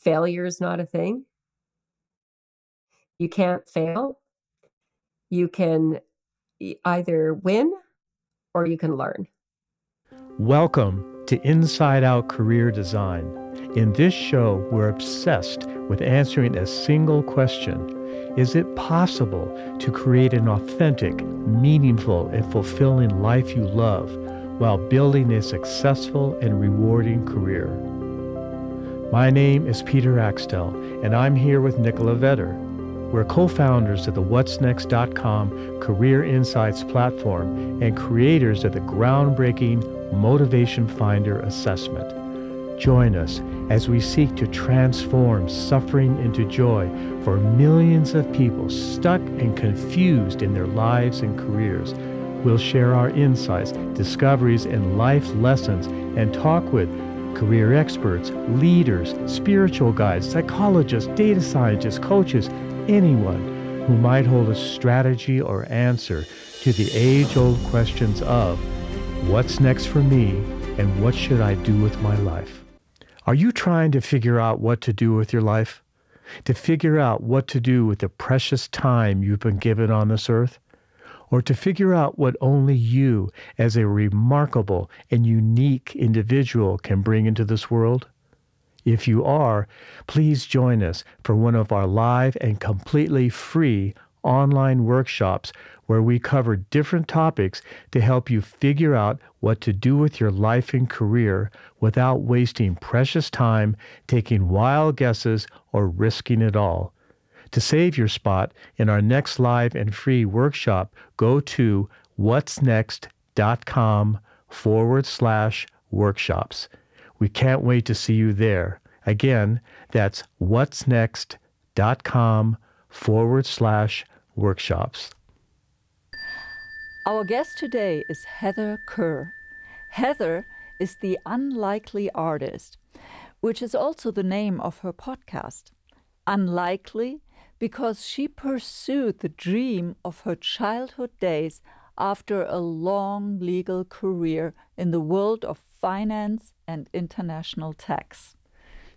failure is not a thing. You can't fail. You can either win or you can learn. Welcome to Inside Out Career Design. In this show, we're obsessed with answering a single question Is it possible to create an authentic, meaningful, and fulfilling life you love while building a successful and rewarding career? My name is Peter Axtell, and I'm here with Nicola Vetter. We're co founders of the What'sNext.com Career Insights platform and creators of the groundbreaking Motivation Finder assessment. Join us as we seek to transform suffering into joy for millions of people stuck and confused in their lives and careers. We'll share our insights, discoveries, and life lessons and talk with career experts, leaders, spiritual guides, psychologists, data scientists, coaches, anyone who might hold a strategy or answer to the age old questions of what's next for me and what should I do with my life? Are you trying to figure out what to do with your life? To figure out what to do with the precious time you've been given on this earth? Or to figure out what only you, as a remarkable and unique individual, can bring into this world? If you are, please join us for one of our live and completely free online workshops where we cover different topics to help you figure out what to do with your life and career without wasting precious time taking wild guesses or risking it all. To save your spot in our next live and free workshop, go to what'snext.com forward slash workshops. We can't wait to see you there. Again, that's what'snext.com forward slash workshops. Our guest today is Heather Kerr. Heather is the unlikely artist, which is also the name of her podcast. Unlikely because she pursued the dream of her childhood days after a long legal career in the world of finance and international tax.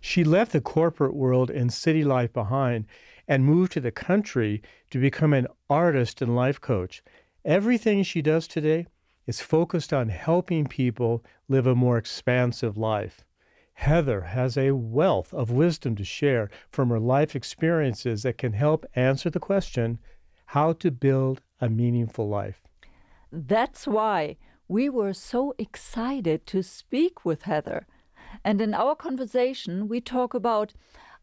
She left the corporate world and city life behind and moved to the country to become an artist and life coach. Everything she does today is focused on helping people live a more expansive life. Heather has a wealth of wisdom to share from her life experiences that can help answer the question how to build a meaningful life. That's why we were so excited to speak with Heather. And in our conversation, we talk about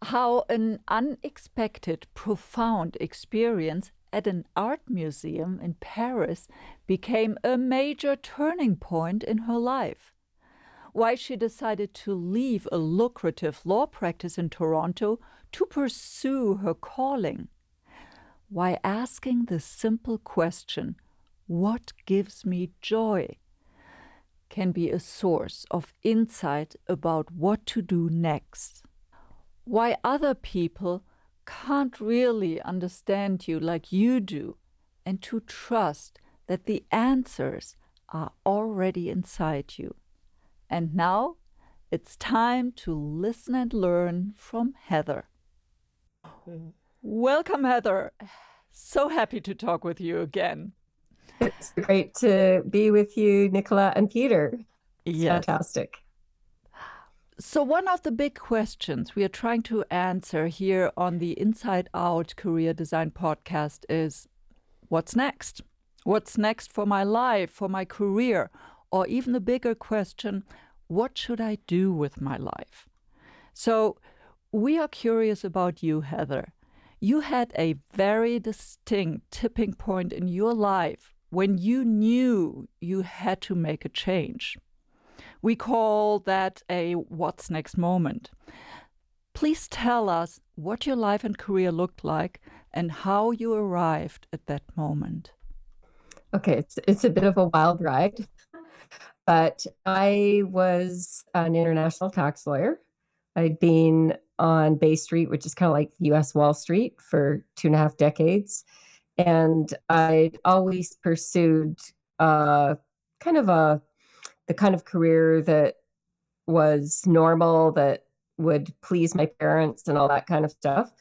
how an unexpected, profound experience at an art museum in Paris became a major turning point in her life. Why she decided to leave a lucrative law practice in Toronto to pursue her calling. Why asking the simple question, What gives me joy? can be a source of insight about what to do next. Why other people can't really understand you like you do, and to trust that the answers are already inside you. And now it's time to listen and learn from Heather. Welcome, Heather. So happy to talk with you again. It's great to be with you, Nicola and Peter. It's yes. fantastic. So, one of the big questions we are trying to answer here on the Inside Out Career Design podcast is what's next? What's next for my life, for my career? Or even the bigger question, what should I do with my life? So, we are curious about you, Heather. You had a very distinct tipping point in your life when you knew you had to make a change. We call that a what's next moment. Please tell us what your life and career looked like and how you arrived at that moment. Okay, it's, it's a bit of a wild ride, but I was an international tax lawyer. I'd been on Bay Street, which is kind of like US Wall Street, for two and a half decades and I'd always pursued uh, kind of a the kind of career that was normal, that would please my parents and all that kind of stuff.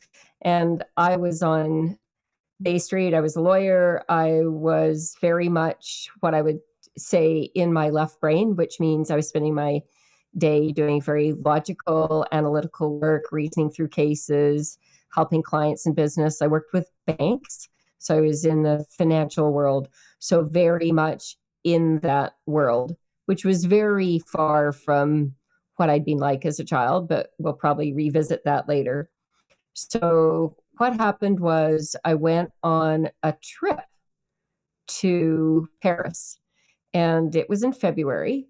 And I was on Bay Street. I was a lawyer. I was very much what I would say in my left brain, which means I was spending my day doing very logical, analytical work, reasoning through cases, helping clients in business. I worked with banks. So I was in the financial world. So very much in that world, which was very far from what I'd been like as a child, but we'll probably revisit that later. So what happened was I went on a trip to Paris and it was in February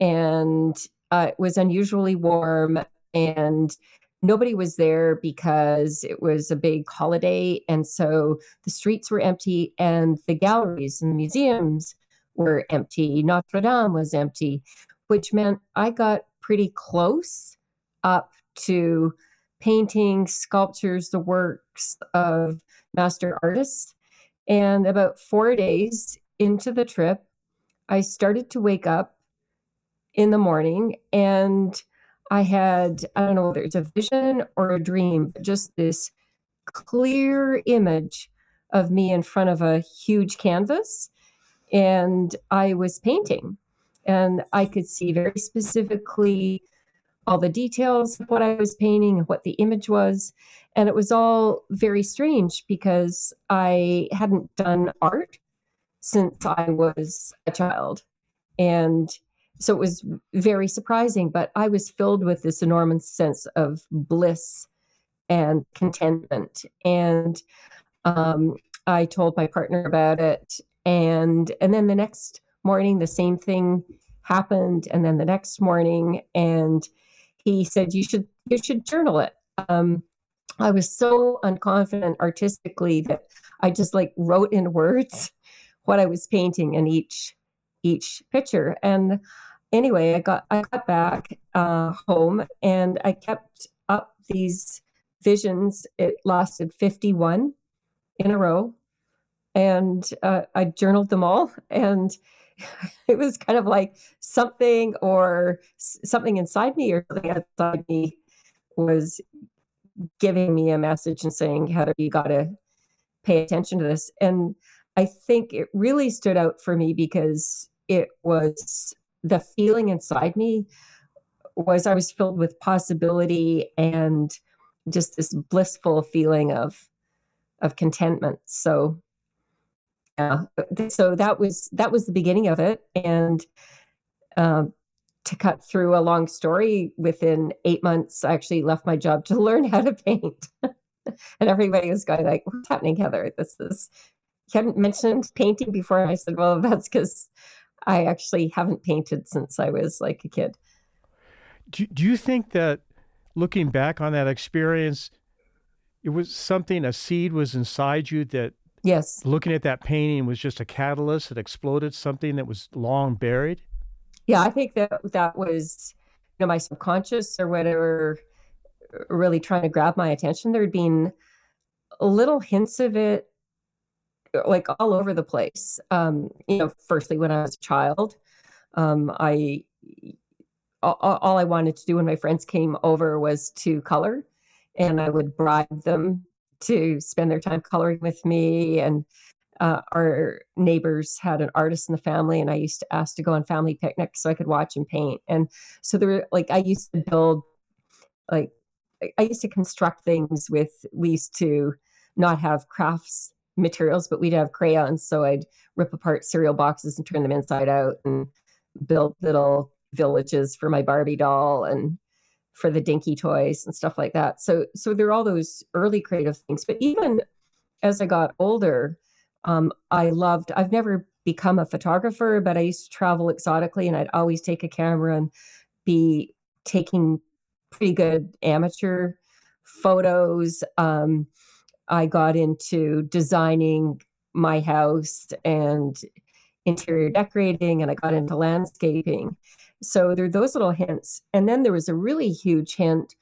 and uh, it was unusually warm and nobody was there because it was a big holiday and so the streets were empty and the galleries and the museums were empty. Notre dame was empty which meant i got pretty close up to paintings sculptures the works of master artists and about four days into the trip i started to wake up in the morning and I had, I don't know whether it's a vision or a dream, but just this clear image of me in front of a huge canvas. And I was painting, and I could see very specifically all the details of what I was painting and what the image was. And it was all very strange because I hadn't done art since I was a child. And so it was very surprising, but I was filled with this enormous sense of bliss and contentment. And um, I told my partner about it, and and then the next morning, the same thing happened, and then the next morning, and he said, "You should you should journal it." Um, I was so unconfident artistically that I just like wrote in words what I was painting in each each picture. And anyway, I got I got back uh, home and I kept up these visions. It lasted 51 in a row, and uh, I journaled them all. And it was kind of like something or something inside me or something outside me was giving me a message and saying, Heather, you got to pay attention to this. And I think it really stood out for me because it was the feeling inside me was I was filled with possibility and just this blissful feeling of of contentment. So yeah, so that was that was the beginning of it, and um, to cut through a long story, within eight months, I actually left my job to learn how to paint. and everybody was going like, "What's happening, Heather? This is." You hadn't mentioned painting before. And I said, "Well, that's because I actually haven't painted since I was like a kid. Do, do you think that looking back on that experience, it was something, a seed was inside you that Yes. Looking at that painting was just a catalyst that exploded something that was long buried. Yeah, I think that that was, you know, my subconscious or whatever, really trying to grab my attention. There'd been little hints of it like all over the place. Um, you know, firstly, when I was a child, um, I all, all I wanted to do when my friends came over was to color, and I would bribe them to spend their time coloring with me. And uh, our neighbors had an artist in the family, and I used to ask to go on family picnics so I could watch him paint. And so there were like I used to build like I used to construct things with we used to not have crafts materials, but we'd have crayons. So I'd rip apart cereal boxes and turn them inside out and build little villages for my Barbie doll and for the dinky toys and stuff like that. So so there are all those early creative things. But even as I got older, um, I loved I've never become a photographer, but I used to travel exotically and I'd always take a camera and be taking pretty good amateur photos. Um, I got into designing my house and interior decorating, and I got into landscaping. So there are those little hints. And then there was a really huge hint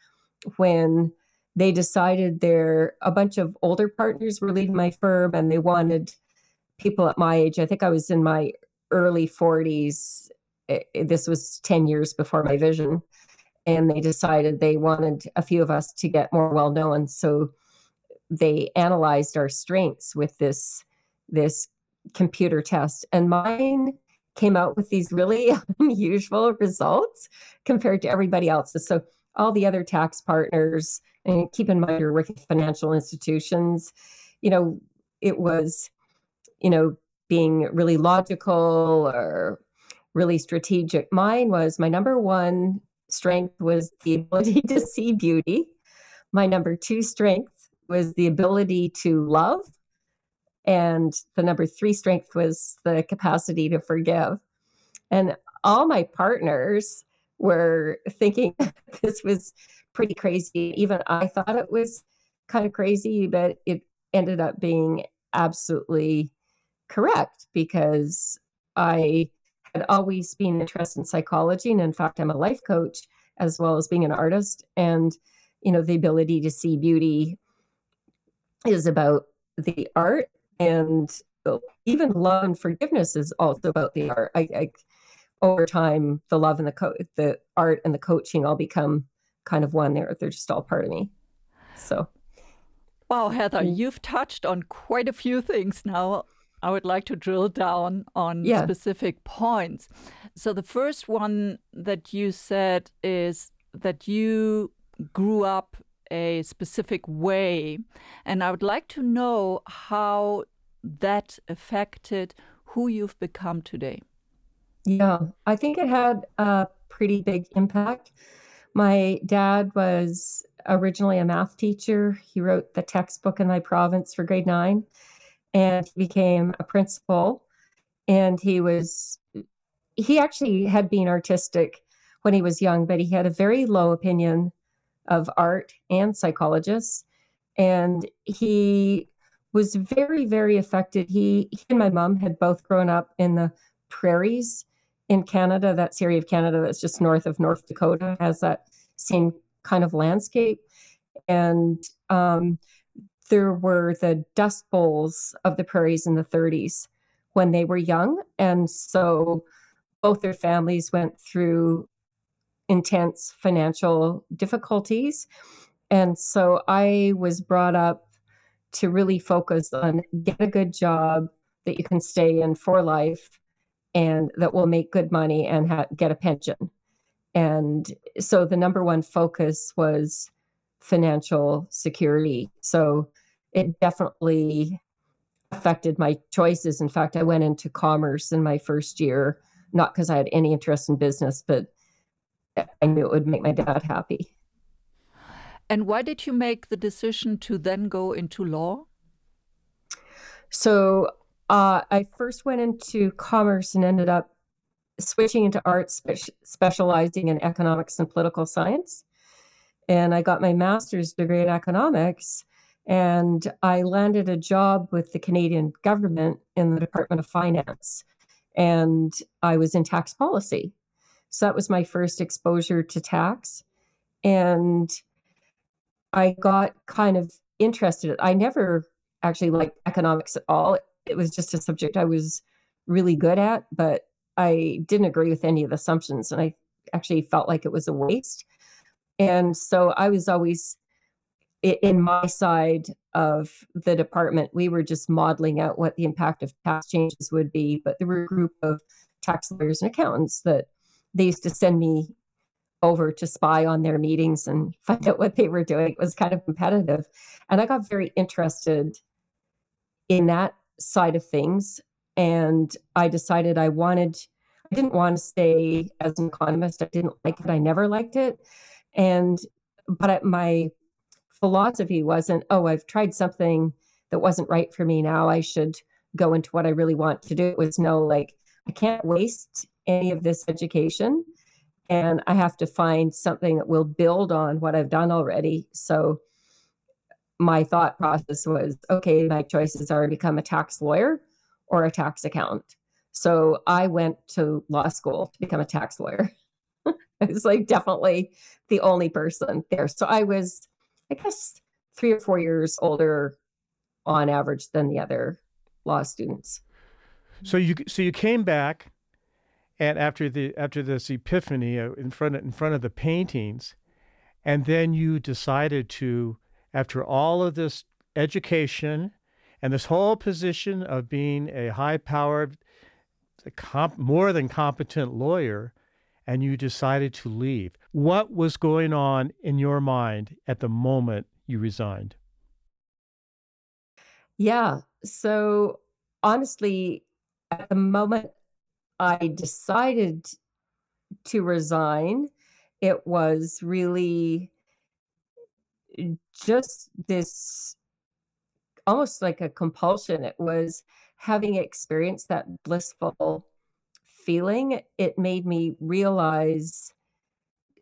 when they decided there a bunch of older partners were leaving my firm and they wanted people at my age. I think I was in my early 40s. Eh, eh, this was 10 years before my vision. and they decided they wanted a few of us to get more well known. So they analyzed our strengths with this this computer test, and mine came out with these really unusual results compared to everybody else's. So all the other tax partners, and keep in mind you're working with financial institutions, you know, it was, you know, being really logical or really strategic. Mine was my number one strength was the ability to see beauty. My number two strength was the ability to love. And the number three strength was the capacity to forgive. And all my partners were thinking this was pretty crazy. Even I thought it was kind of crazy, but it ended up being absolutely correct because I had always been interested in psychology. And in fact, I'm a life coach as well as being an artist. And, you know, the ability to see beauty is about the art and even love and forgiveness is also about the art. I, I over time, the love and the co- the art and the coaching all become kind of one. They're they're just all part of me. So, wow, Heather, mm. you've touched on quite a few things now. I would like to drill down on yeah. specific points. So, the first one that you said is that you grew up a specific way. And I would like to know how that affected who you've become today. Yeah, I think it had a pretty big impact. My dad was originally a math teacher. He wrote the textbook in my province for grade nine, and he became a principal. And he was, he actually had been artistic when he was young, but he had a very low opinion of art and psychologists. And he was very, very affected. He, he and my mom had both grown up in the prairies in Canada. That area of Canada that's just north of North Dakota has that same kind of landscape. And um, there were the dust bowls of the prairies in the 30s when they were young. And so both their families went through intense financial difficulties. And so I was brought up to really focus on get a good job that you can stay in for life and that will make good money and ha- get a pension. And so the number one focus was financial security. So it definitely affected my choices. In fact, I went into commerce in my first year, not because I had any interest in business, but I knew it would make my dad happy. And why did you make the decision to then go into law? So uh, I first went into commerce and ended up switching into art, spe- specializing in economics and political science. And I got my master's degree in economics. And I landed a job with the Canadian government in the Department of Finance. And I was in tax policy. So that was my first exposure to tax. And I got kind of interested. I never actually liked economics at all. It was just a subject I was really good at, but I didn't agree with any of the assumptions. And I actually felt like it was a waste. And so I was always in my side of the department, we were just modeling out what the impact of tax changes would be. But there were a group of tax lawyers and accountants that they used to send me over to spy on their meetings and find out what they were doing. It was kind of competitive. And I got very interested in that side of things. And I decided I wanted, I didn't want to stay as an economist. I didn't like it. I never liked it. And, but my philosophy wasn't, oh, I've tried something that wasn't right for me. Now I should go into what I really want to do. It was no, like, I can't waste any of this education and I have to find something that will build on what I've done already. So my thought process was okay, my choices are become a tax lawyer or a tax accountant. So I went to law school to become a tax lawyer. I was like definitely the only person there. So I was, I guess, three or four years older on average than the other law students. So you so you came back and after the after this epiphany uh, in front of, in front of the paintings, and then you decided to, after all of this education and this whole position of being a high-powered, comp, more than competent lawyer, and you decided to leave. What was going on in your mind at the moment you resigned? Yeah. So honestly, at the moment I decided to resign, it was really just this almost like a compulsion. It was having experienced that blissful feeling, it made me realize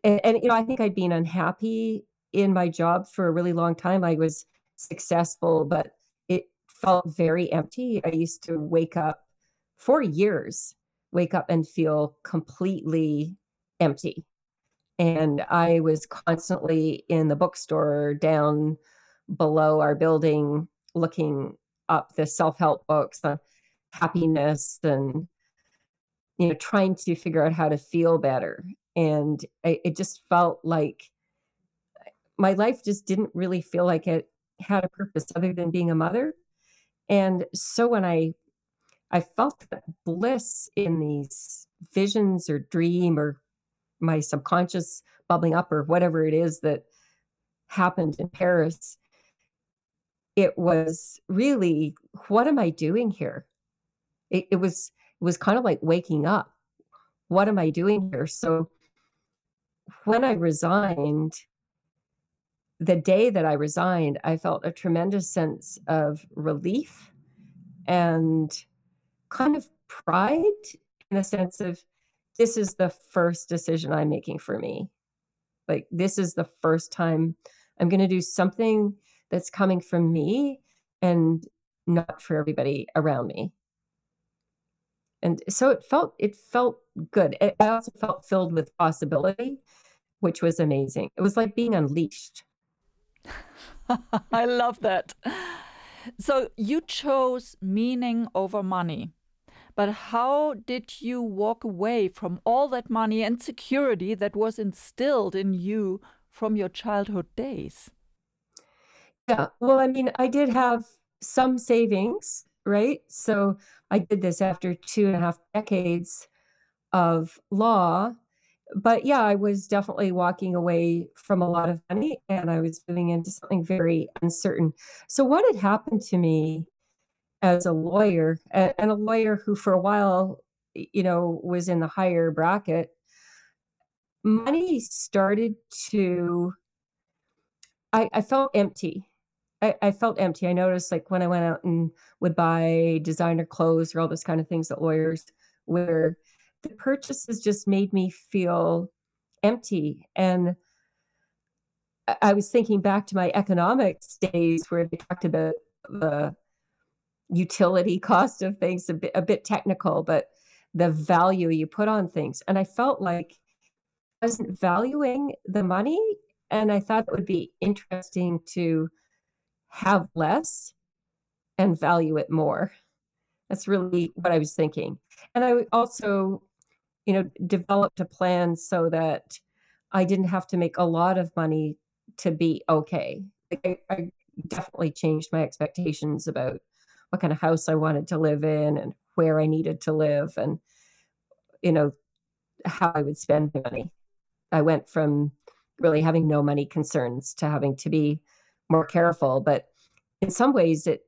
and, and you know, I think I'd been unhappy in my job for a really long time. I was successful, but it felt very empty. I used to wake up for years, wake up and feel completely empty. And I was constantly in the bookstore down below our building looking up the self-help books on happiness and you know trying to figure out how to feel better and I, it just felt like my life just didn't really feel like it had a purpose other than being a mother and so when i i felt that bliss in these visions or dream or my subconscious bubbling up or whatever it is that happened in paris. It was really what am i doing here? It, it was it was kind of like waking up. What am i doing here? So when I resigned, the day that I resigned, I felt a tremendous sense of relief and kind of pride in the sense of this is the first decision I'm making for me. Like, this is the first time I'm going to do something that's coming from me and not for everybody around me. And so it felt it felt good. I also felt filled with possibility which was amazing. It was like being unleashed. I love that. So you chose meaning over money. But how did you walk away from all that money and security that was instilled in you from your childhood days? Yeah, well, I mean, I did have some savings, right? So I did this after two and a half decades of law but yeah, I was definitely walking away from a lot of money and I was moving into something very uncertain. So, what had happened to me as a lawyer, and, a lawyer who for a while, you know, was in the higher bracket, money started to, I, I felt empty. I, I felt empty. I noticed like when I went out and would buy designer clothes or all those kind of things that lawyers wear the purchases just made me feel empty. And I was thinking back to my economics days where they talked about the utility cost of things, a bit, a bit technical, but the value you put on things. And I felt like I wasn't valuing the money. And I thought it would be interesting to have less and value it more. That's really what I was thinking. And I also you know, developed a plan so that I didn't have to make a lot of money to be okay. Like I, I definitely changed my expectations about what kind of house I wanted to live in and where I needed to live and you know how I would spend money. I went from really having no money concerns to having to be more careful, but in some ways it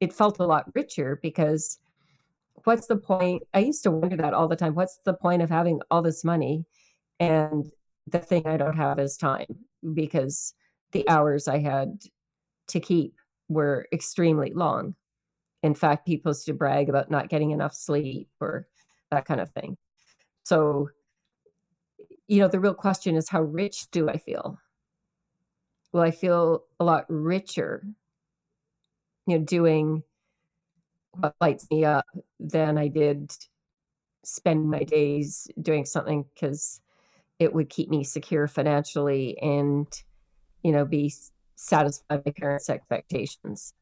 it felt a lot richer because what's the point? I used to wonder that all the time. What's the point of having all this money? And the thing I don't have is time because the hours I had to keep were extremely long. In fact, people used to brag about not getting enough sleep or that kind of thing. So, you know, the real question is how rich do I feel? Well, I feel a lot richer, you know, doing what lights me up than I did spend my days doing something because it would keep me secure financially and, you know, be satisfied my parents' expectations.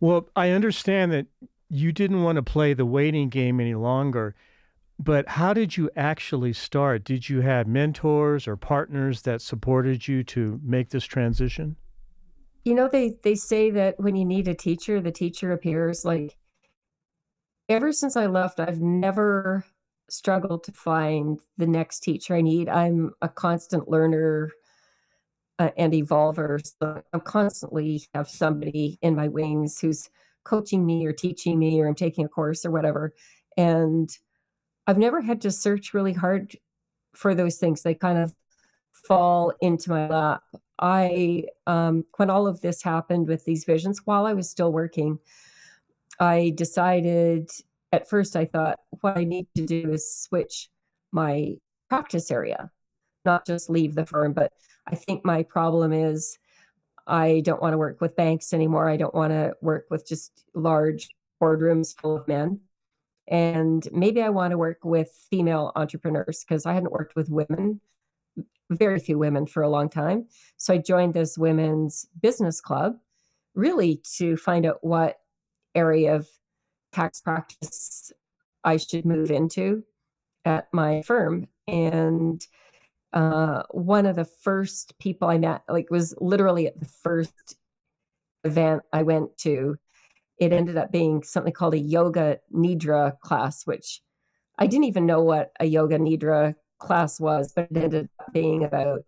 Well, I understand that you didn't want to play the waiting game any longer. but how did you actually start? Did you have mentors or partners that supported you to make this transition? You know, they they say that when you need a teacher, the teacher appears. Like ever since I left, I've never struggled to find the next teacher I need. I'm a constant learner uh, and evolvers. So I'm constantly have somebody in my wings who's coaching me or teaching me or I'm taking a course or whatever. And I've never had to search really hard for those things. They kind of fall into my lap. I, um, when all of this happened with these visions, while I was still working, I decided at first I thought what I need to do is switch my practice area, not just leave the firm. But I think my problem is I don't want to work with banks anymore. I don't want to work with just large boardrooms full of men and maybe I want to work with female entrepreneurs because I hadn't worked with women, very few women for a long time. So I joined this women's business club really to find out what area of tax practice I should move into at my firm. And uh, one of the first people I met, like, was literally at the first event I went to it ended up being something called a yoga nidra class, which I didn't even know what a yoga nidra class was, but it ended up being about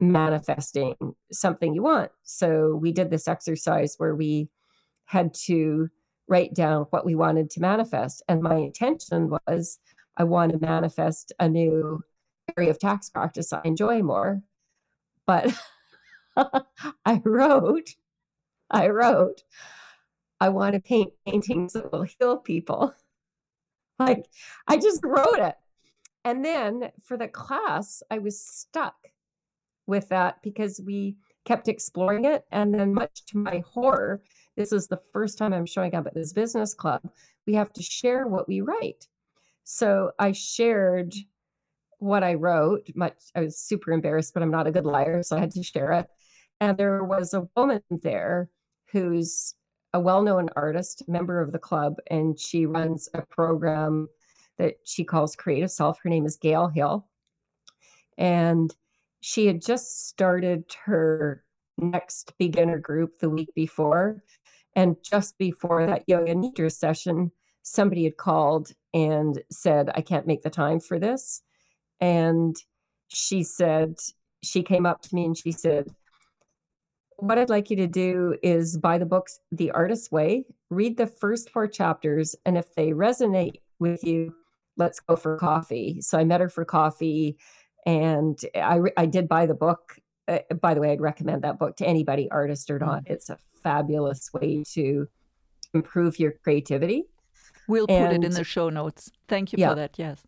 manifesting something you want. So we did this exercise where we had to write down what we wanted to manifest. And my intention was I want to manifest a new area of tax practice I enjoy more. But I wrote, I wrote, I want to paint paintings that will heal people. Like, I just wrote it. And then for the class, I was stuck with that because we kept exploring it. And then, much to my horror, this is the first time I'm showing up at this business club. We have to share what we write. So I shared what I wrote. Much I was super embarrassed, but I'm not a good liar, so I had to share it. And there was a woman there who's a well-known artist, member of the club, and she runs a program that she calls Creative Self. Her name is Gail Hill. And she had just started her next beginner group the week before. And just before that yoga nidra session, somebody had called and said, I can't make the time for this. And she said, she came up to me and she said, what I'd like you to do is buy the books The Artist's Way, read the first four chapters, and if they resonate with you, let's go for coffee. So I met her for coffee, and I I did buy the book. Uh, by the way, I'd recommend that book to anybody, artist or not. It's a fabulous way to improve your creativity. We'll and, put it in the show notes. Thank you yeah, for that. Yes.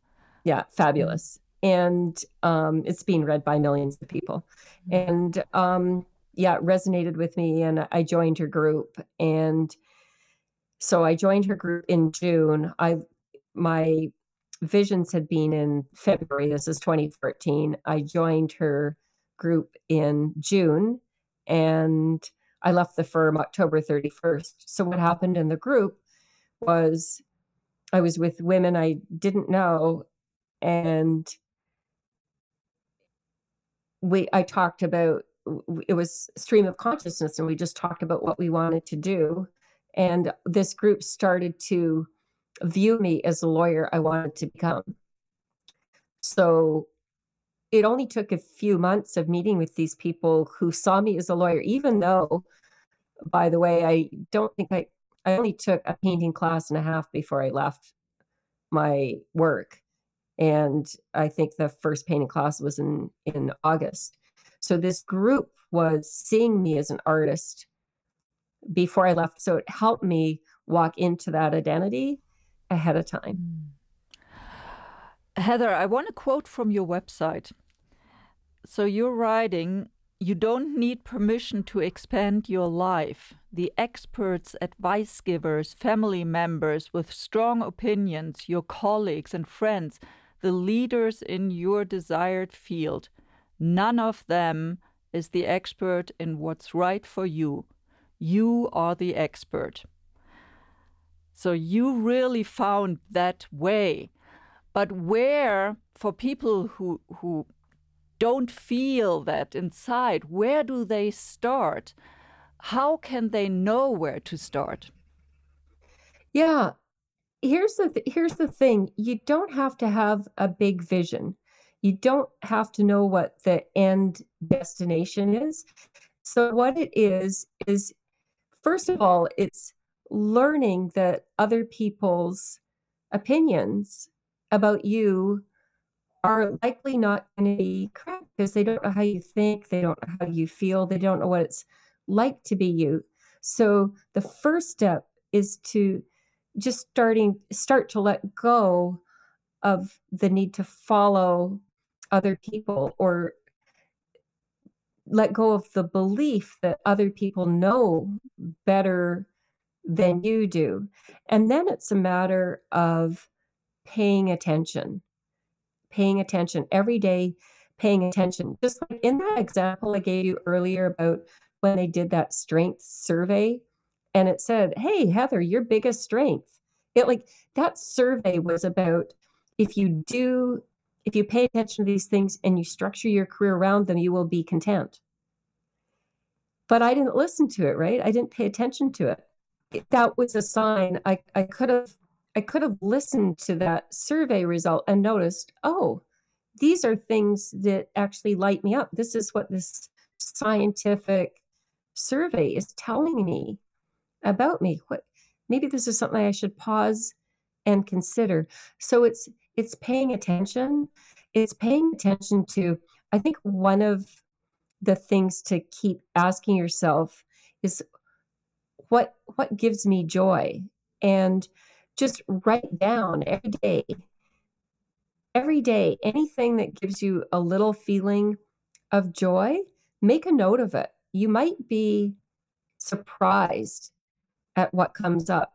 Yeah, fabulous. And um, it's being read by millions of people. Mm. And um, yeah, it resonated with me and I joined her group. And so I joined her group in June. I my visions had been in February. This is 2014. I joined her group in June and I left the firm October 31st. So what happened in the group was I was with women I didn't know and we I talked about it was stream of consciousness and we just talked about what we wanted to do and this group started to view me as a lawyer i wanted to become. So it only took a few months of meeting with these people who saw me as a lawyer even though by the way i don't think i i only took a painting class and a half before i left my work and i think the first painting class was in in august so this group was seeing me as an artist before I left. So it helped me walk into that identity ahead of time. Hmm. Heather, I want to quote from your website. So you're writing, you don't need permission to expand your life. The experts, advice givers, family members with strong opinions, your colleagues and friends, the leaders in your desired field None of them is the expert in what's right for you. You are the expert. So you really found that way. But where, for people who, who don't feel that inside, where do they start? How can they know where to start? Yeah. Here's the th- here's the thing. You don't have to have a big vision. You don't have to know what the end destination is. So what it is is first of all, it's learning that other people's opinions about you are likely not going to be correct because they don't know how you think, they don't know how you feel, they don't know what it's like to be you. So the first step is to just starting start to let go of the need to follow other people or let go of the belief that other people know better than you do. And then it's a matter of paying attention, paying attention every day, paying attention. Just like in that example I gave you earlier about when they did that strength survey and it said, Hey, Heather, your biggest strength. It like that survey was about if you do, if you pay attention to these things and you structure your career around them, you will be content. But I didn't listen to it, right? I didn't pay attention to it. That was a sign I, I could have I could have listened to that survey result and noticed, oh, these are things that actually light me up. This is what this scientific survey is telling me about me. What maybe this is something I should pause and consider. So it's it's paying attention. It's paying attention to I think one of the things to keep asking yourself is what what gives me joy and just write down every day every day anything that gives you a little feeling of joy make a note of it you might be surprised at what comes up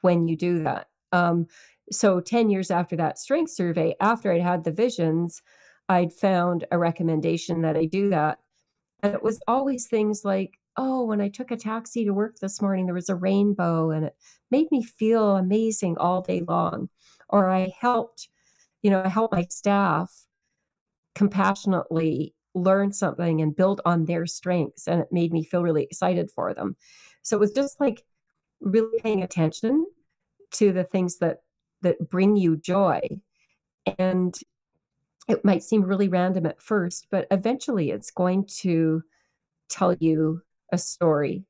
when you do that um, so 10 years after that strength survey after i'd had the visions i'd found a recommendation that i do that and it was always things like oh, when I took a taxi to work this morning, there was a rainbow and it made me feel amazing all day long. Or I helped, you know, I helped my staff compassionately learn something and build on their strengths. And it made me feel really excited for them. So it was just like really paying attention to the things that that bring you joy. And it might seem really random at first, but eventually it's going to tell you a story.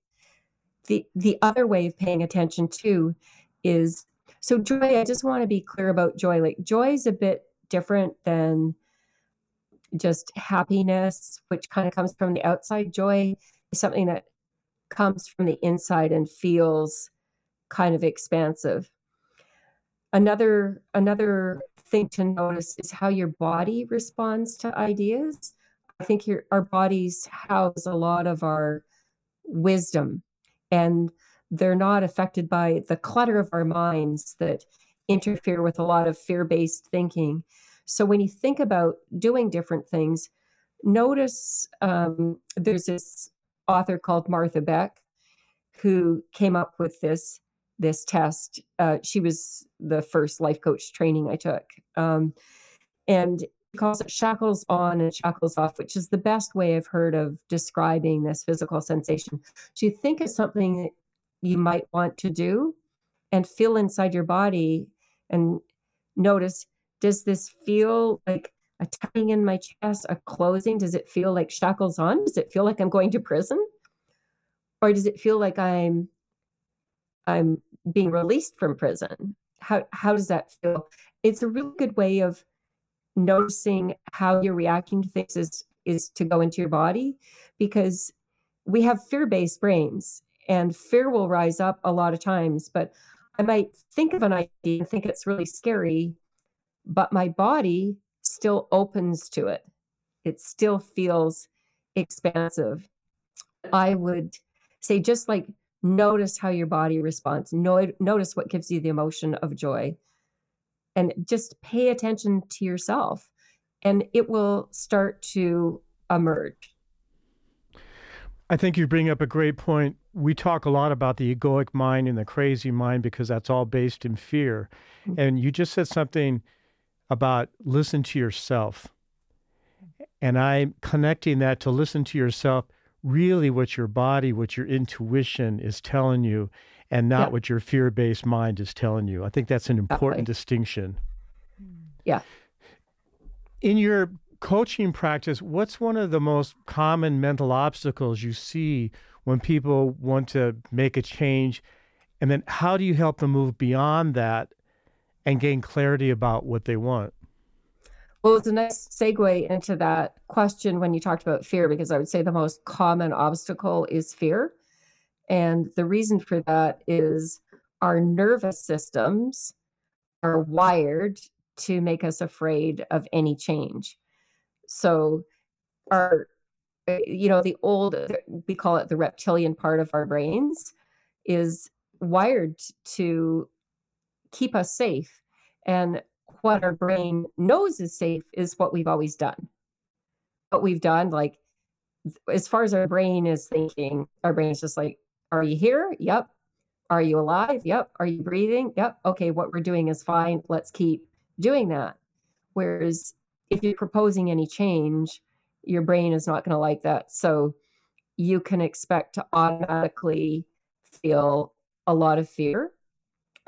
The the other way of paying attention too is so joy, I just want to be clear about joy. Like joy is a bit different than just happiness, which kind of comes from the outside. Joy is something that comes from the inside and feels kind of expansive. Another another thing to notice is how your body responds to ideas. I think your, our bodies house a lot of our wisdom and they're not affected by the clutter of our minds that interfere with a lot of fear based thinking. So when you think about doing different things, notice um, there's this author called Martha Beck who came up with this this test. Uh, she was the first life coach training I took, um, and calls it shackles on and shackles off, which is the best way I've heard of describing this physical sensation. So you think of something you might want to do and feel inside your body and notice does this feel like a in my chest, a closing? Does it feel like shackles on? Does it feel like I'm going to prison? Or does it feel like I'm I'm being released from prison? How how does that feel? It's a really good way of noticing how you're reacting to things is is to go into your body because we have fear-based brains and fear will rise up a lot of times but i might think of an idea and think it's really scary but my body still opens to it it still feels expansive i would say just like notice how your body responds no, notice what gives you the emotion of joy and just pay attention to yourself and it will start to emerge I think you bring up a great point. We talk a lot about the egoic mind and the crazy mind because that's all based in fear. Mm-hmm. And you just said something about listen to yourself. And I'm connecting that to listen to yourself, really what your body, what your intuition is telling you, and not yeah. what your fear based mind is telling you. I think that's an important distinction. Mm. Yeah. In your coaching practice, what's one of the most common mental obstacles you see when people want to make a change? And then how do you help them move beyond that and gain clarity about what they want? Well, it's a nice segue into that question when you talked about fear, because I would say the most common obstacle is fear. And the reason for that is our nervous systems are wired to make us afraid of any change. So, our, you know, the old, we call it the reptilian part of our brains, is wired to keep us safe. And what our brain knows is safe is what we've always done. What we've done, like as far as our brain is thinking, our brain is just like, are you here? Yep. Are you alive? Yep. Are you breathing? Yep. Okay, what we're doing is fine. Let's keep doing that. Whereas if you're proposing any change, your brain is not going to like that. So you can expect to automatically feel a lot of fear.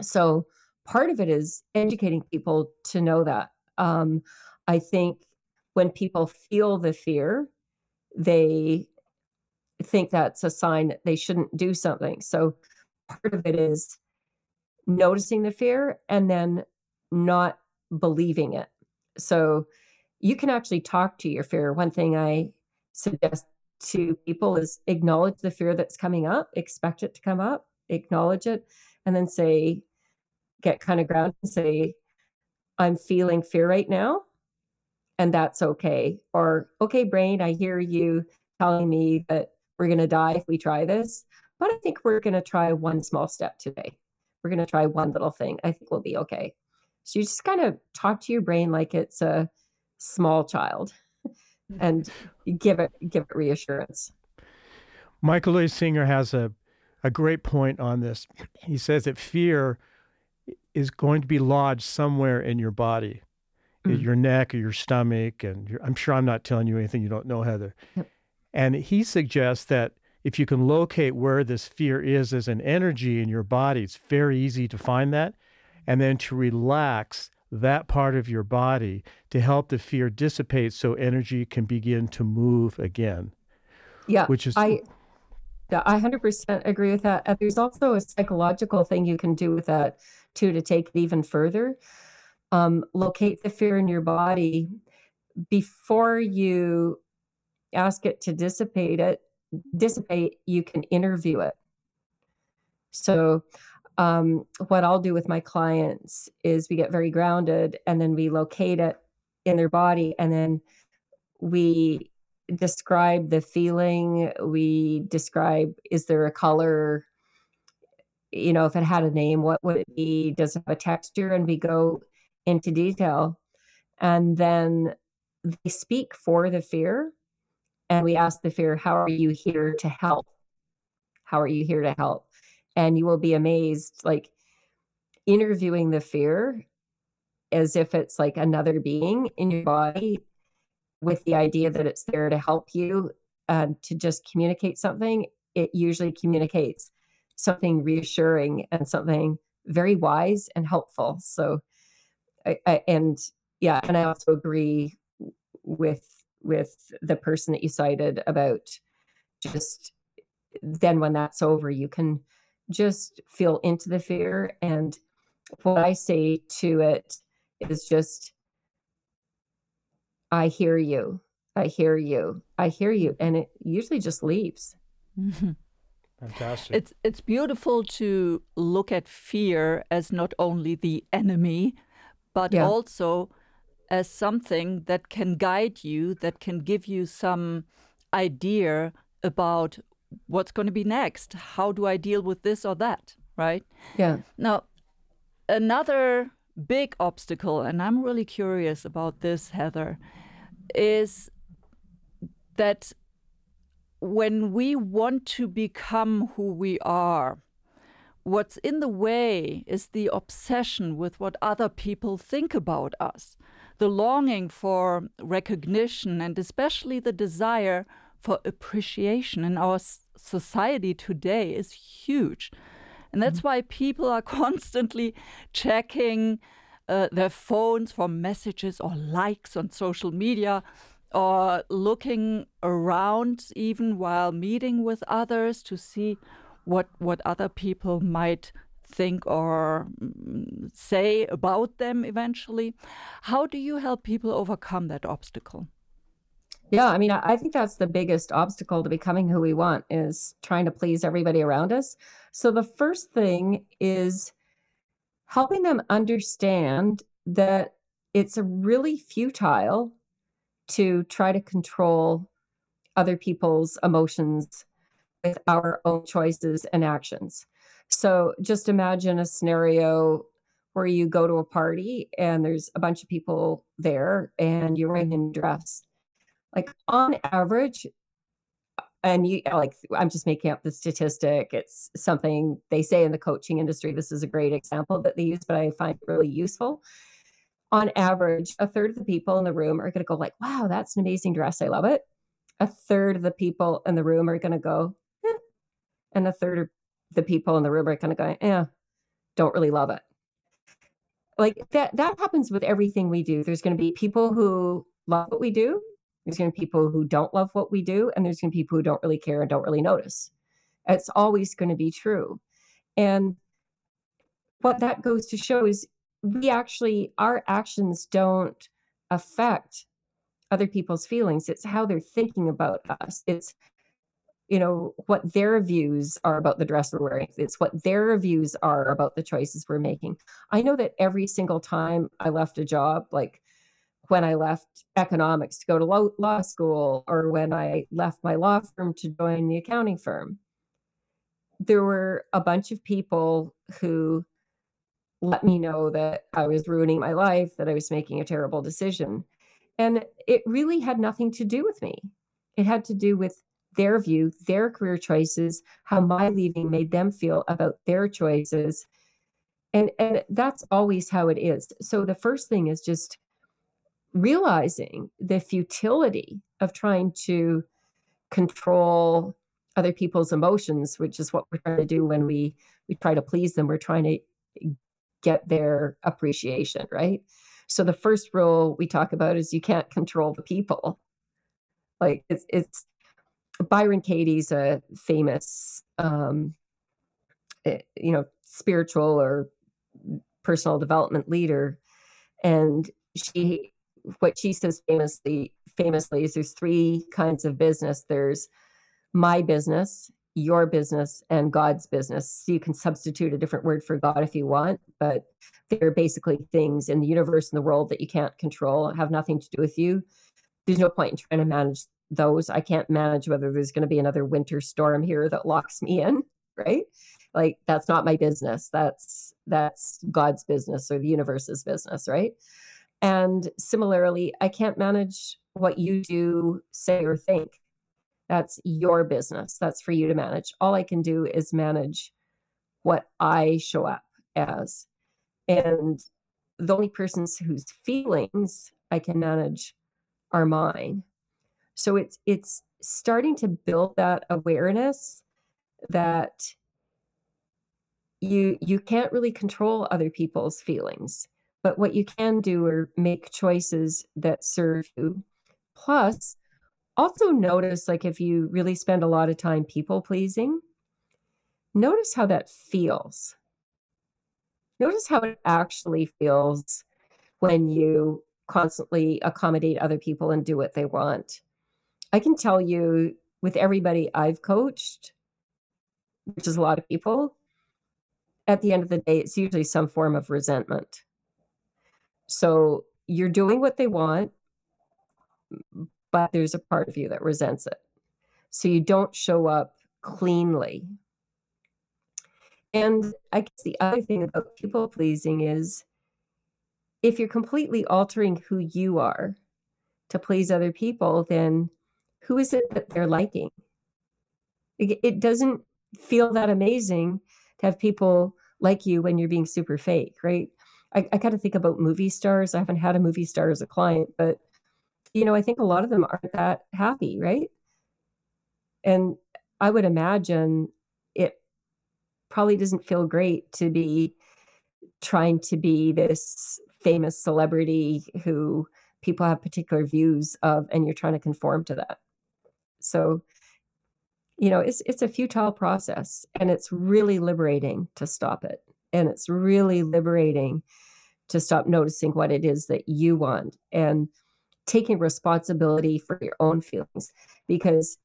So part of it is educating people to know that. Um, I think when people feel the fear, they think that's a sign that they shouldn't do something. So part of it is noticing the fear and then not believing it. So you can actually talk to your fear. One thing I suggest to people is acknowledge the fear that's coming up, expect it to come up, acknowledge it, and then say, get kind of grounded and say, I'm feeling fear right now, and that's okay. Or, okay, brain, I hear you telling me that we're going to die if we try this, but I think we're going to try one small step today. We're going to try one little thing. I think we'll be okay. So you just kind of talk to your brain like it's a small child mm. and give it give it reassurance. Michael Louis Singer has a, a great point on this. He says that fear is going to be lodged somewhere in your body, mm-hmm. your neck or your stomach. And your, I'm sure I'm not telling you anything you don't know, Heather. Yep. And he suggests that if you can locate where this fear is as an energy in your body, it's very easy to find that. And then to relax that part of your body to help the fear dissipate so energy can begin to move again. Yeah. Which is I yeah, I 100% agree with that. There's also a psychological thing you can do with that too to take it even further. Um, locate the fear in your body before you ask it to dissipate it dissipate you can interview it so um, what i'll do with my clients is we get very grounded and then we locate it in their body and then we describe the feeling? We describe is there a color? You know if it had a name what would it be? Does it have a texture? And we go into detail. And then they speak for the fear and we ask the fear how are you here to help? How are you here to help? And you will be amazed like interviewing the fear as if it's like another being in your body with the idea that it's there to help you uh, to just communicate something, it usually communicates something reassuring and something very wise and helpful. So, I, I, and yeah, and I also agree with with the person that you cited about just then when that's over, you can just feel into the fear. And what I say to it is just I hear you. I hear you. I hear you. And it usually just leaves. Mm-hmm. Fantastic. It's it's beautiful to look at fear as not only the enemy, but yeah. also as something that can guide you, that can give you some idea about what's going to be next. How do I deal with this or that? Right? Yeah. Now, another big obstacle, and I'm really curious about this, Heather, is that when we want to become who we are, what's in the way is the obsession with what other people think about us, the longing for recognition, and especially the desire for appreciation in our society today is huge. And that's mm-hmm. why people are constantly checking uh, their phones for messages or likes on social media or looking around even while meeting with others to see what what other people might think or mm, say about them eventually. How do you help people overcome that obstacle? Yeah i mean i think that's the biggest obstacle to becoming who we want is trying to please everybody around us so the first thing is helping them understand that it's really futile to try to control other people's emotions with our own choices and actions. So just imagine a scenario where you go to a party and there's a bunch of people there and you're wearing a dress. Like on average, and you like i'm just making up the statistic it's something they say in the coaching industry this is a great example that they use but i find really useful. On average a third of the people in the room are going to go like wow that's an amazing dress i love it. A third of the people in the room are going to go eh. and a third of the people in the room are going to go yeah don't really love it. Like that that happens with everything we do. There's going to be people who love what we do there's going to be people who don't love what we do, and there's going to be people who don't really care and don't really notice. It's always going to be true. And what that goes to show is we actually, our actions don't affect other people's feelings. It's how they're thinking about us. It's, you know, what their views are about the dress we're wearing. It's what their views are about the choices we're making. I know that every single time I left a job, like when I left economics to go to law, school or when I left my law firm to join the accounting firm. There were a bunch of people who let me know that I was ruining my life, that I was making a terrible decision. And it really had nothing to do with me. It had to do with their view, their career choices, how my leaving made them feel about their choices. And and that's always how it is. So the first thing is just realizing the futility of trying to control other people's emotions which is what we're trying to do when we we try to please them. We're trying to get their appreciation right? So the first rule we talk about is you can't control the people. Like it's it's byron katie's a famous um eh, you know spiritual or personal development leader and she what she says famously famously is there's three kinds of business. There's my business, your business, and God's business. So you can substitute a different word for God if you want, but they're basically things in the universe and the world that you can't control, have nothing to do with you. There's no point in trying to manage those. I can't manage whether there's going to be another winter storm here that locks me in, right? Like that's not my business. That's that's God's business or the universe's business, right? And similarly, I can't manage what you do, say, or think. That's your business. That's for you to manage. All I can do is manage what I show up as. And the only persons whose feelings I can manage are mine. So it's it's starting to build that awareness that you you can't really control other people's feelings but what you can do are make choices that serve you. Plus, also notice like if you really spend a lot of time people pleasing, notice how that feels. Notice how it actually feels when you constantly accommodate other people and do what they want. I can tell you with everybody I've coached, which is a lot of people, at the end of the day, it's usually some form of resentment. So you're doing what they want, but there's a part of you that resents it. So you don't show up cleanly. And I guess the other thing about people pleasing is if you're completely altering who you are to please other people, then who is it that they're liking? It, doesn't feel that amazing to have people like you when you're being super fake, right? I, I kind of think about movie stars. I haven't had a movie star as a client, but you know, I think a lot of them aren't that happy, right? And I would imagine it probably doesn't feel great to be trying to be this famous celebrity who people have particular views of and you're trying to conform to that. So, you know, it's it's a futile process and it's really liberating to stop it. And it's really liberating to stop noticing what it is that you want and taking responsibility for your own feelings because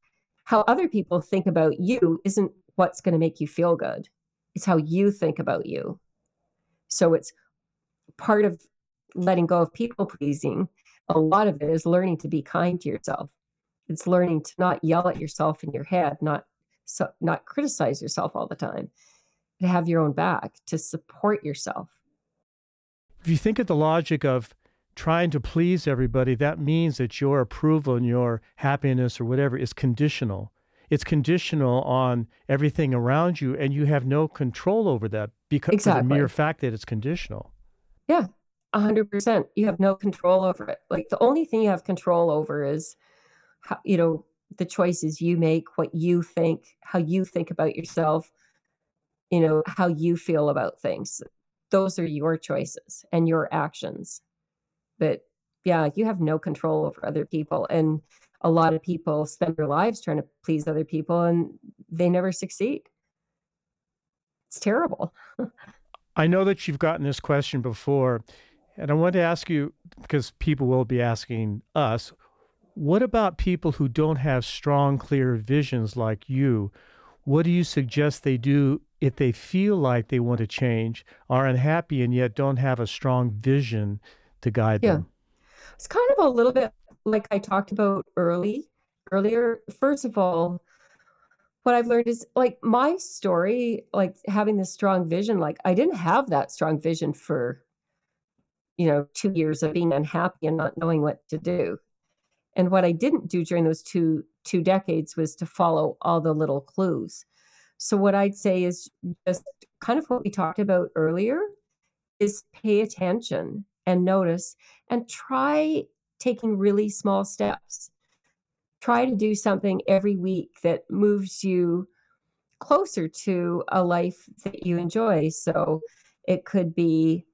how other people think about you isn't what's going to make you feel good. It's how you think about you. So it's part of letting go of people pleasing. A lot of it is learning to be kind to yourself. It's learning to not yell at yourself in your head, not so, not criticize yourself all the time, to have your own back, to support yourself. If you think of the logic of trying to please everybody, that means that your approval and your happiness or whatever is conditional. It's conditional on everything around you, and you have no control over that because exactly. of the mere fact that it's conditional. Yeah, 100%. You have no control over it. Like the only thing you have control over is, how, you know, the choices you make, what you think, how you think about yourself, you know, how you feel about things. Those are your choices and your actions. But yeah, you have no control over other people. And a lot of people spend their lives trying to please other people and they never succeed. It's terrible. I know that you've gotten this question before, and I want to ask you because people will be asking us what about people who don't have strong, clear visions like you? What do you suggest they do if they feel like they want to change, are unhappy, and yet don't have a strong vision to guide Yeah. them. It's kind of a little bit like I talked about early earlier. First of all, what I've learned is like my story, like having this strong vision, like I didn't have that strong vision for, you know, two years of being unhappy and not knowing what to do. And what I didn't do during those two two decades was to follow all the little clues. So what I'd say is just kind of what we talked about earlier is pay attention and notice and try taking really small steps. Try to do something every week that moves you closer to a life that you enjoy. So it could be,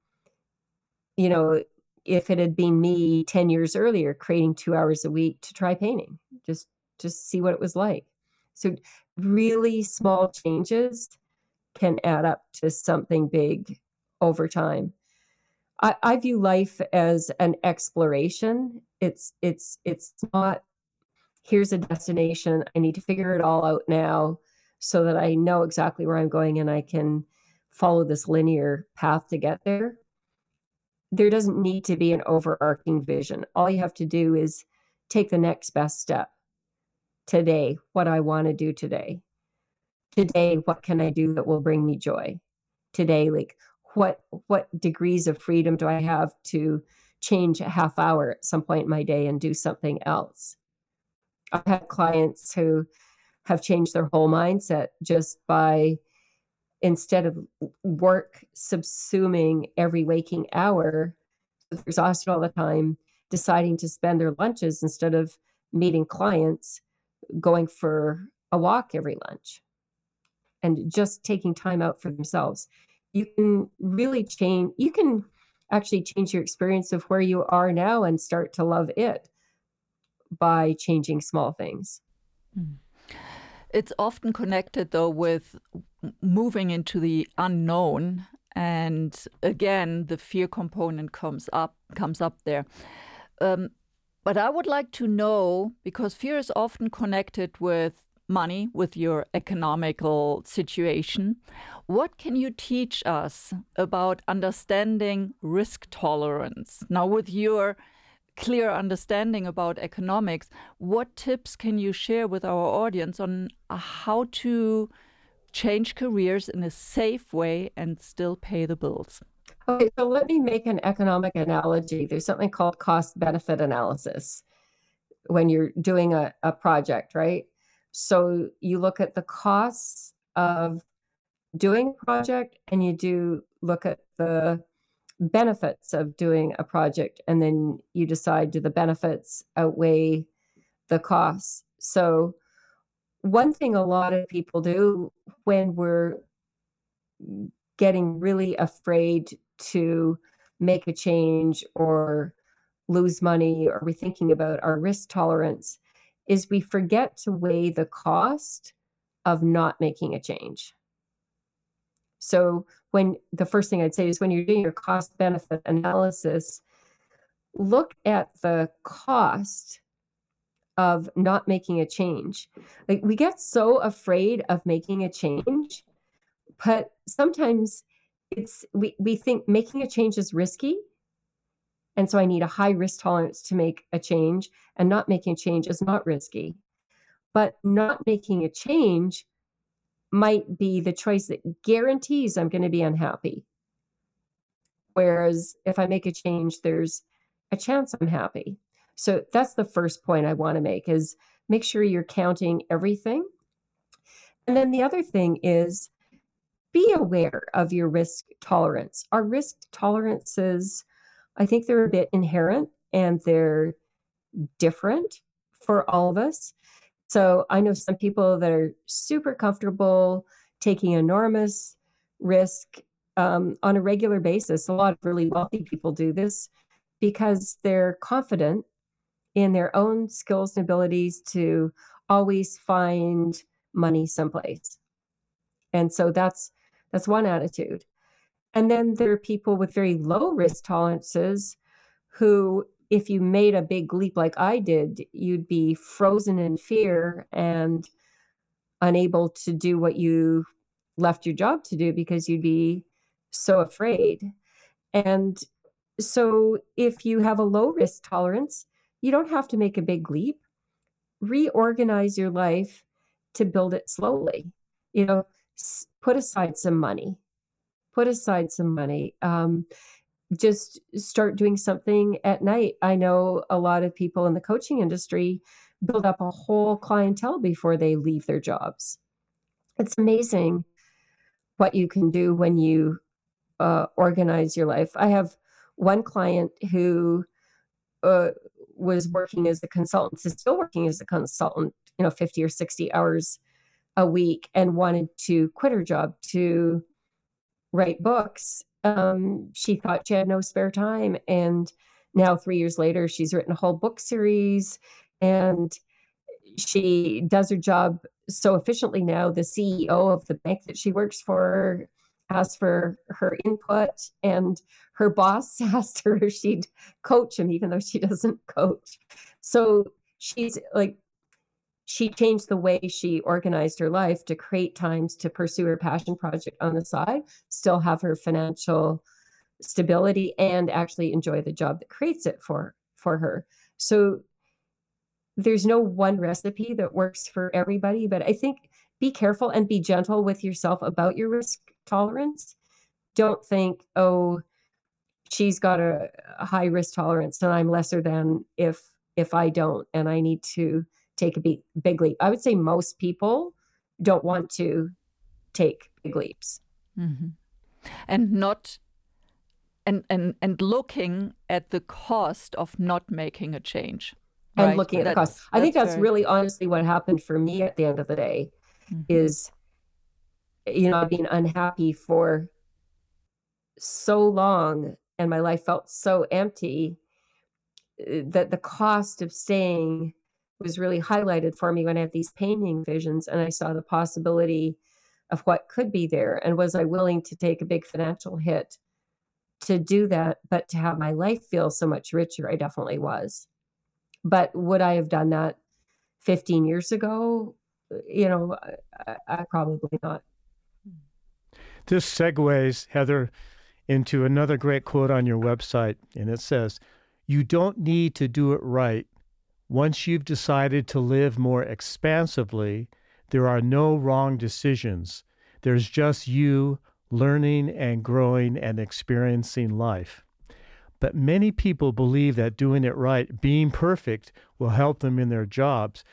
you know, if it had been me 10 years earlier, creating two hours a week to try painting, just just see what it was like. So really small changes can add up to something big over time. I, I view life as an exploration. It's it's it's not here's a destination. I need to figure it all out now so that I know exactly where I'm going and I can follow this linear path to get there. There doesn't need to be an overarching vision. All you have to do is take the next best step. Today, what I want to do today. Today, what can I do that will bring me joy? Today, like what what degrees of freedom do I have to change a half hour at some point in my day and do something else? I've had clients who have changed their whole mindset just by instead of work subsuming every waking hour, exhausted all the time, deciding to spend their lunches instead of meeting clients, going for a walk every lunch and just taking time out for themselves. You can really change you can actually change your experience of where you are now and start to love it by changing small things. Hmm. it's often connected though with moving into the unknown and again the fear component comes up comes up there. Um, but i would like to know because fear is often connected with money with your economical situation. What can you teach us about understanding risk tolerance? Now, with your clear understanding about economics, what tips can you share with our audience on how to change careers in a safe way and still pay the bills? Okay, so let me make an economic analogy. There's something called cost benefit analysis when you're doing a, a project, right? So you look at the costs of doing a project and you do look at the benefits of doing a project and then you decide do the benefits outweigh the costs. So one thing a lot of people do when we're getting really afraid to make a change or lose money or we're thinking about our risk tolerance is we forget to weigh the cost of not making a change. So when the first thing I'd say is when you're doing your cost benefit analysis, look at the cost of not making a change. Like we get so afraid of making a change, but sometimes it's we, we think making a change is risky. And so I need a high risk tolerance to make a change, and not making a change is not risky. But not making a change might be the choice that guarantees I'm going to be unhappy. Whereas if I make a change, there's a chance I'm happy. So that's the first point I want to make is make sure you're counting everything. And then the other thing is be aware of your risk tolerance. Our risk tolerances, I think they're a bit inherent and they're different for all of us. So I know some people that are super comfortable taking enormous risk um, on a regular basis. A lot of really wealthy people do this because they're confident in their own skills and abilities to always find money someplace. And so that's that's one attitude. And then there are people with very low risk tolerances who if you made a big leap like I did, you'd be frozen in fear and unable to do what you left your job to do because you'd be so afraid. And so if you have a low risk tolerance, you don't have to make a big leap. Reorganize your life to build it slowly. You know, put aside some money. Put aside some money. Um, just start doing something at night. I know a lot of people in the coaching industry build up a whole clientele before they leave their jobs. It's amazing what you can do when you uh, organize your life. I have one client who uh, was working as a consultant, is still working as a consultant, you know, 50 or 60 hours a week and wanted to quit her job to write books. Um, she thought she had no spare time. And now, three years later, she's written a whole book series and she does her job so efficiently now. The CEO of the bank that she works for asked for her input and her boss asked her if she'd coach him even though she doesn't coach so she's like she changed the way she organized her life to create times to pursue her passion project on the side still have her financial stability and actually enjoy the job that creates it for for her so there's no one recipe that works for everybody but i think be careful and be gentle with yourself about your risk tolerance. Don't think, oh, she's got a, a high risk tolerance and I'm lesser than if if I don't and I need to take a big, big leap. I would say most people don't want to take big leaps. Mm-hmm. And not and, and and looking at the cost of not making a change. And right? looking at the cost. I think that's very... really honestly what happened for me at the end of the day mm-hmm. is you know, being unhappy for so long and my life felt so empty eh, that the cost of staying was really highlighted for me when I had these painting visions and I saw the possibility of what could be there. And was I willing to take a big financial hit to do that, but to have my life feel so much richer? I definitely was. But would I have done that 15 years ago? You know, I, I probably not. This segues, Heather, into another great quote on your website, and it says, You don't need to do it right. Once you've decided to live more expansively, there are no wrong decisions. There's just you learning and growing and experiencing life. But many people believe that doing it right, being perfect, will help them in their jobs.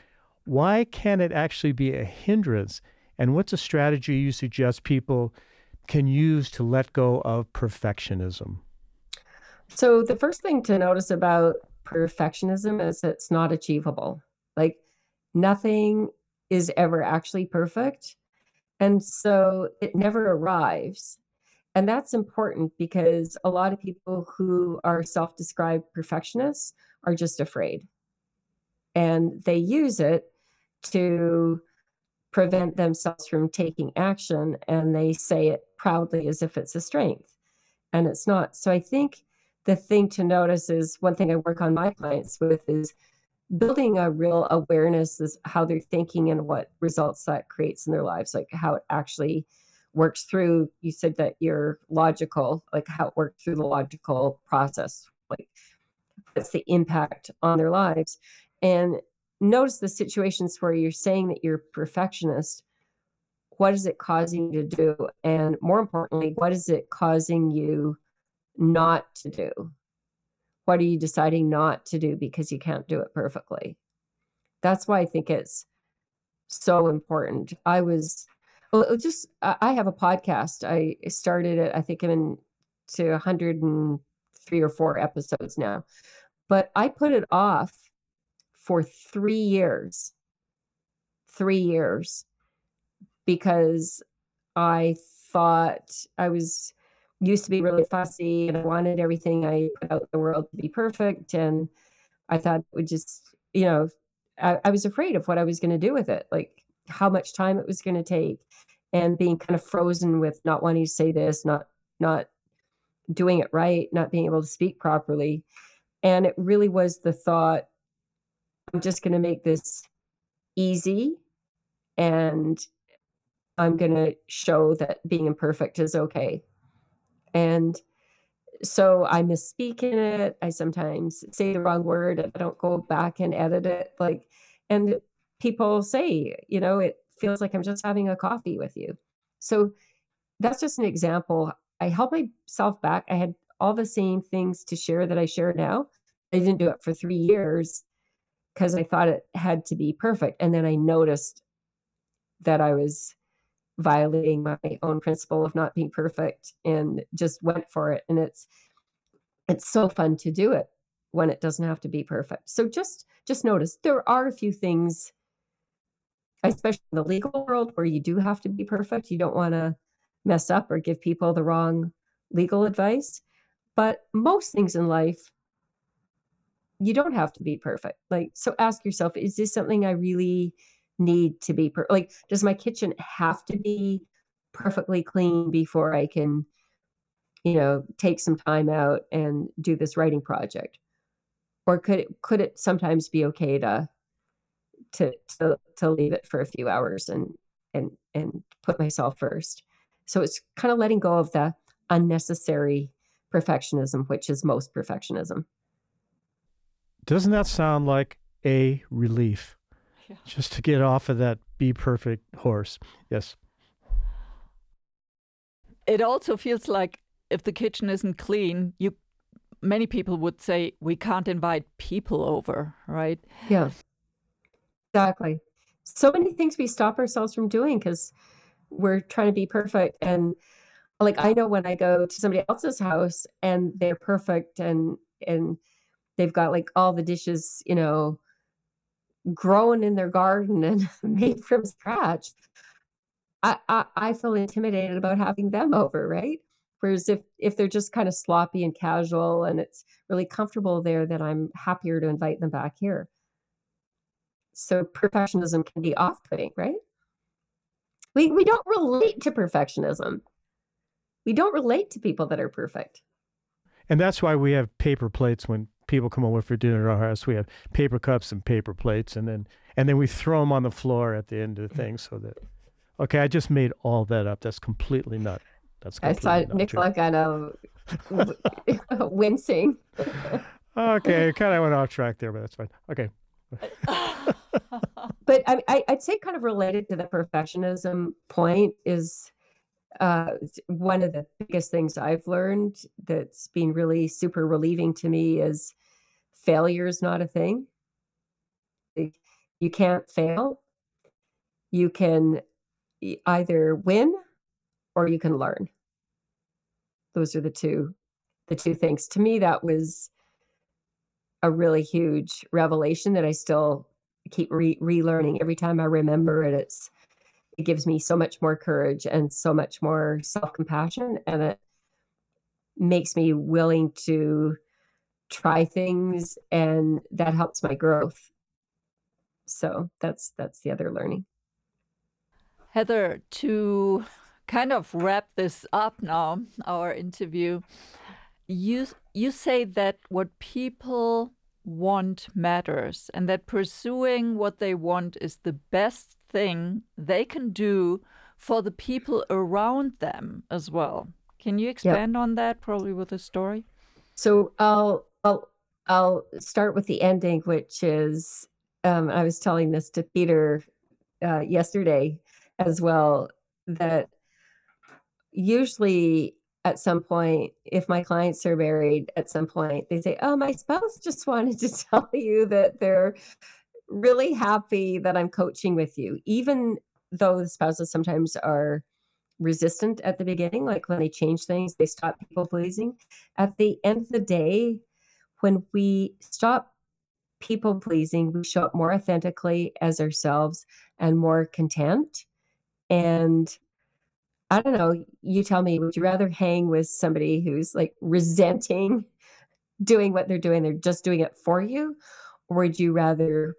why can it actually be a hindrance? And what's a strategy you suggest people can use to let go of perfectionism? So, the first thing to notice about perfectionism is it's not achievable. Like, nothing is ever actually perfect. And so it never arrives. And that's important because a lot of people who are self described perfectionists are just afraid. And they use it to prevent themselves from taking action. And they say it proudly as if it's a strength. And it's not. So I think the thing to notice is one thing I work on my clients with is building a real awareness is how they're thinking and what results that creates in their lives, like how it actually works through. You said that you're logical, like how it worked through the logical process, like what's the impact on their lives. And notice the situations where you're saying that you're perfectionist. What is it causing you to do? And more importantly, what is it causing you not to do? What are you deciding not to do because you can't do it perfectly? That's why I think it's so important. I was well, just I have a podcast. I started it. I think I'm in to 103 or four episodes now, but I put it off for three years. Three years because I thought I was used to be really fussy and I wanted everything I put out in the world to be perfect. And I thought it would just, you know, I, I was afraid of what I was going to do with it, like how much time it was going to take and being kind of frozen with not wanting to say this, not, not doing it right, not being able to speak properly. And it really was the thought, I'm just going to make this easy and I'm going to show that being imperfect is okay. And so I misspeak in it. I sometimes say the wrong word I don't go back and edit it. Like, and people say, you know, it feels like I'm just having a coffee with you. So that's just an example. I held myself back. I had all the same things to share that I share now. I didn't do it for three years because I thought it had to be perfect. And then I noticed that I was violating my own principle of not being perfect and just went for it. And it's it's so fun to do it when it doesn't have to be perfect. So just just notice there are a few things especially in the legal world where you do have to be perfect. You don't want to mess up or give people the wrong legal advice. But most things in life you don't have to be perfect. Like so ask yourself is this something i really need to be per- like does my kitchen have to be perfectly clean before I can you know take some time out and do this writing project? Or could it could it sometimes be okay to to to, to leave it for a few hours and and and put myself first? So it's kind of letting go of the unnecessary perfectionism which is most perfectionism. Doesn't that sound like a relief yeah. just to get off of that be perfect horse. Yes. It also feels like if the kitchen isn't clean, you many people would say we can't invite people over, right? Yeah. Exactly. So many things we stop ourselves from doing because we're trying to be perfect. And like I know when I go to somebody else's house and they're perfect and and they've got like all the dishes, you know, grown in their garden and made from scratch, I, I, I feel intimidated about having them over, right? Whereas if if they're just kind of sloppy and casual and it's really comfortable there, then I'm happier to invite them back here. So perfectionism can be off-putting, right? We we don't relate to perfectionism. We don't relate to people that are perfect. And that's why we have paper plates when people come over for dinner at our house. We have paper cups and paper plates, and then and then we throw them on the floor at the end of the thing so that. Okay, I just made all that up. That's completely not. That's completely I saw Nicola kind of wincing. okay, kind of went off track there, but that's fine. Okay. but I, I, I'd say kind of related to the perfectionism point is uh, one of the biggest things I've learned that's been really super relieving to me is failure is not a thing. You can't fail. You can either win or you can learn. Those are the two the two things. To me that was a really huge revelation that I still keep re- relearning every time I remember it. It's it gives me so much more courage and so much more self-compassion and it makes me willing to try things and that helps my growth. So that's that's the other learning. Heather to kind of wrap this up now our interview you you say that what people want matters and that pursuing what they want is the best thing they can do for the people around them as well. Can you expand yep. on that probably with a story? So i'll i'll i'll start with the ending which is um, i was telling this to peter uh, yesterday as well that usually at some point, if my clients are married at some point, they say, Oh, my spouse just wanted to tell you that they're really happy that I'm coaching with you, even though the spouses sometimes are resistant at the beginning, like when they change things, they stop people pleasing. At the end of the day, when we stop people pleasing, we show up more authentically as ourselves and more content. And I don't know, you tell me, would you rather hang with somebody who's like resenting doing what they're doing, they're just doing it for you? Or would you rather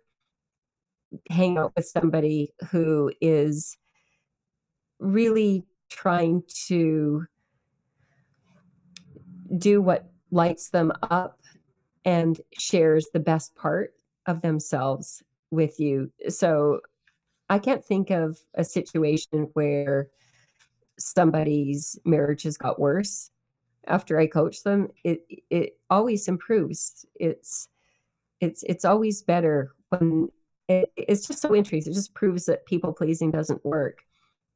hang out with somebody who is really trying to do what lights them up and shares the best part of themselves with you? So I can't think of a situation where somebody's marriage has got worse after I coach them, it it always improves. It's it's it's always better when it, it's just so interesting. It just proves that people pleasing doesn't work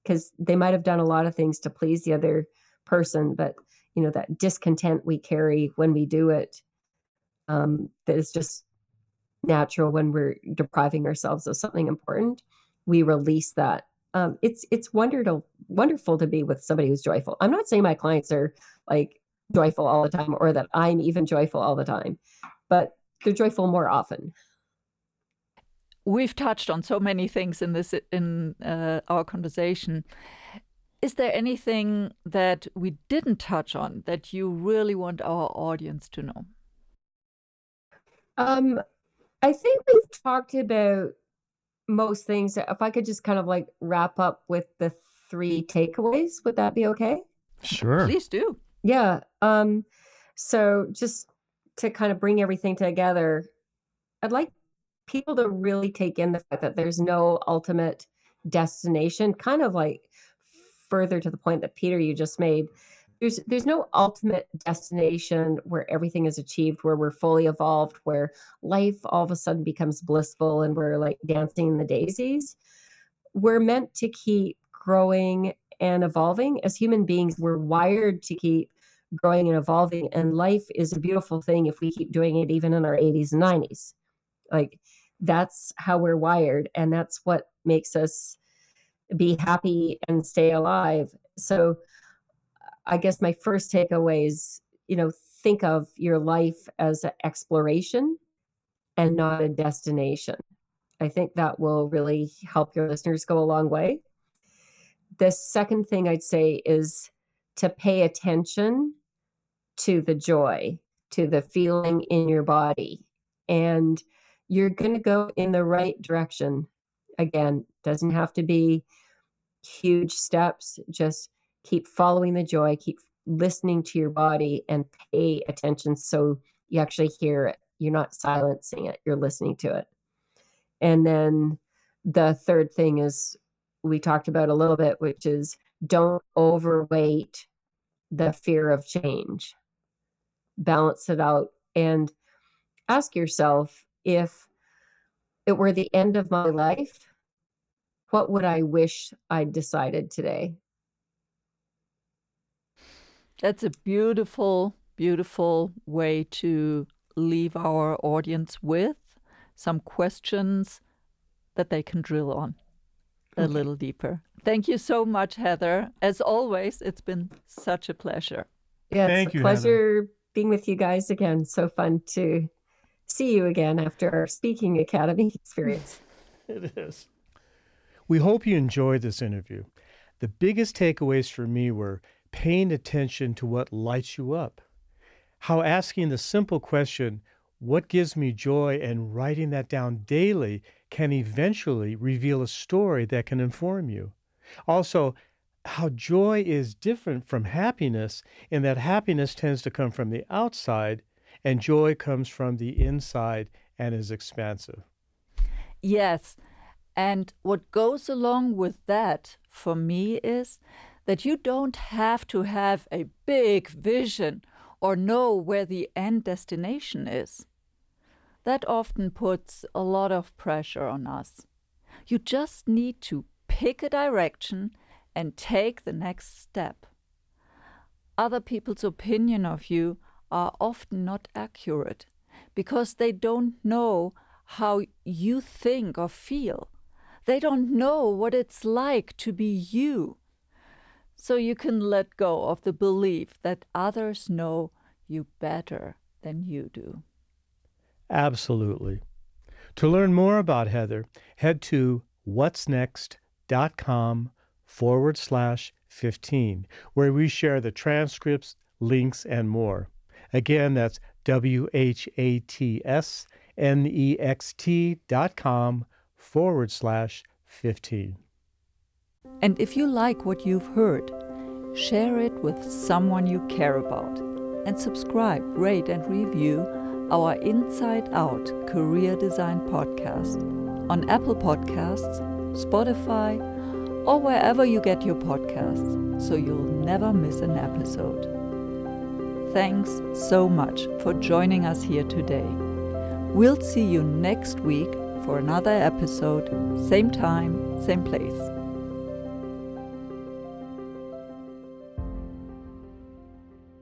because they might have done a lot of things to please the other person, but you know that discontent we carry when we do it um, that is just natural when we're depriving ourselves of something important. We release that um, it's it's wonderful wonderful to be with somebody who's joyful. I'm not saying my clients are like joyful all the time or that I'm even joyful all the time, but they're joyful more often. We've touched on so many things in this in uh, our conversation. Is there anything that we didn't touch on that you really want our audience to know? Um, I think we've talked about most things. If I could just kind of like wrap up with the three takeaways, would that be okay? Sure. Please do. Yeah. Um, so just to kind of bring everything together, I'd like people to really take in the fact that there's no ultimate destination, kind of like further to the point that Peter you just made there's there's no ultimate destination where everything is achieved where we're fully evolved where life all of a sudden becomes blissful and we're like dancing in the daisies. We're meant to keep growing and evolving. As human beings we're wired to keep growing and evolving and life is a beautiful thing if we keep doing it even in our 80s and 90s like that's how we're wired and that's what makes us be happy and stay alive. So I guess my first takeaway is, you know, think of your life as an exploration and mm-hmm. not a destination. I think that will really help your listeners go a long way. The second thing I'd say is to pay attention to the joy, to the feeling in your body. And you're going to go in the right direction. Again, doesn't have to be huge steps, just keep following the joy, keep listening to your body and pay attention so you actually hear it. You're not silencing it, you're listening to it. And then the third thing is we talked about a little bit, which is don't overweight the fear of change. Balance it out and ask yourself if it were the end of my life, what would I wish I'd decided today? That's a beautiful, beautiful way to leave our audience with some questions that they can drill on a Okay. little deeper. Thank you so much, Heather. As always, it's been such a pleasure. Yeah, it's Thank a you, Heather. pleasure being with you guys again. So fun to see you again after our speaking academy experience. It is. We hope you enjoyed this interview. The biggest takeaways for me were paying attention to what lights you up, how asking the simple question, What gives me joy, and writing that down daily can eventually reveal a story that can inform you. Also, how joy is different from happiness in that happiness tends to come from the outside and joy comes from the inside and is expansive. Yes. And what goes along with that for me is that you don't have to have a big vision or know where the end destination is. That often puts a lot of pressure on us. You just need to pick a direction and take the next step. Other people's opinion of you are often not accurate because they don't know how you think or feel. They don't know what it's like to be you. So you can let go of the belief that others know you better than you do. Absolutely. To learn more about Heather, head to what'snext.com forward slash 15, where we share the transcripts, links, and more. Again, that's W H A T S N E X T dot com forward slash 15. And if you like what you've heard, share it with someone you care about and subscribe, rate, and review our Inside Out Career Design podcast on Apple Podcasts, Spotify, or wherever you get your podcasts so you'll never miss an episode. Thanks so much for joining us here today. We'll see you next week for another episode, same time, same place.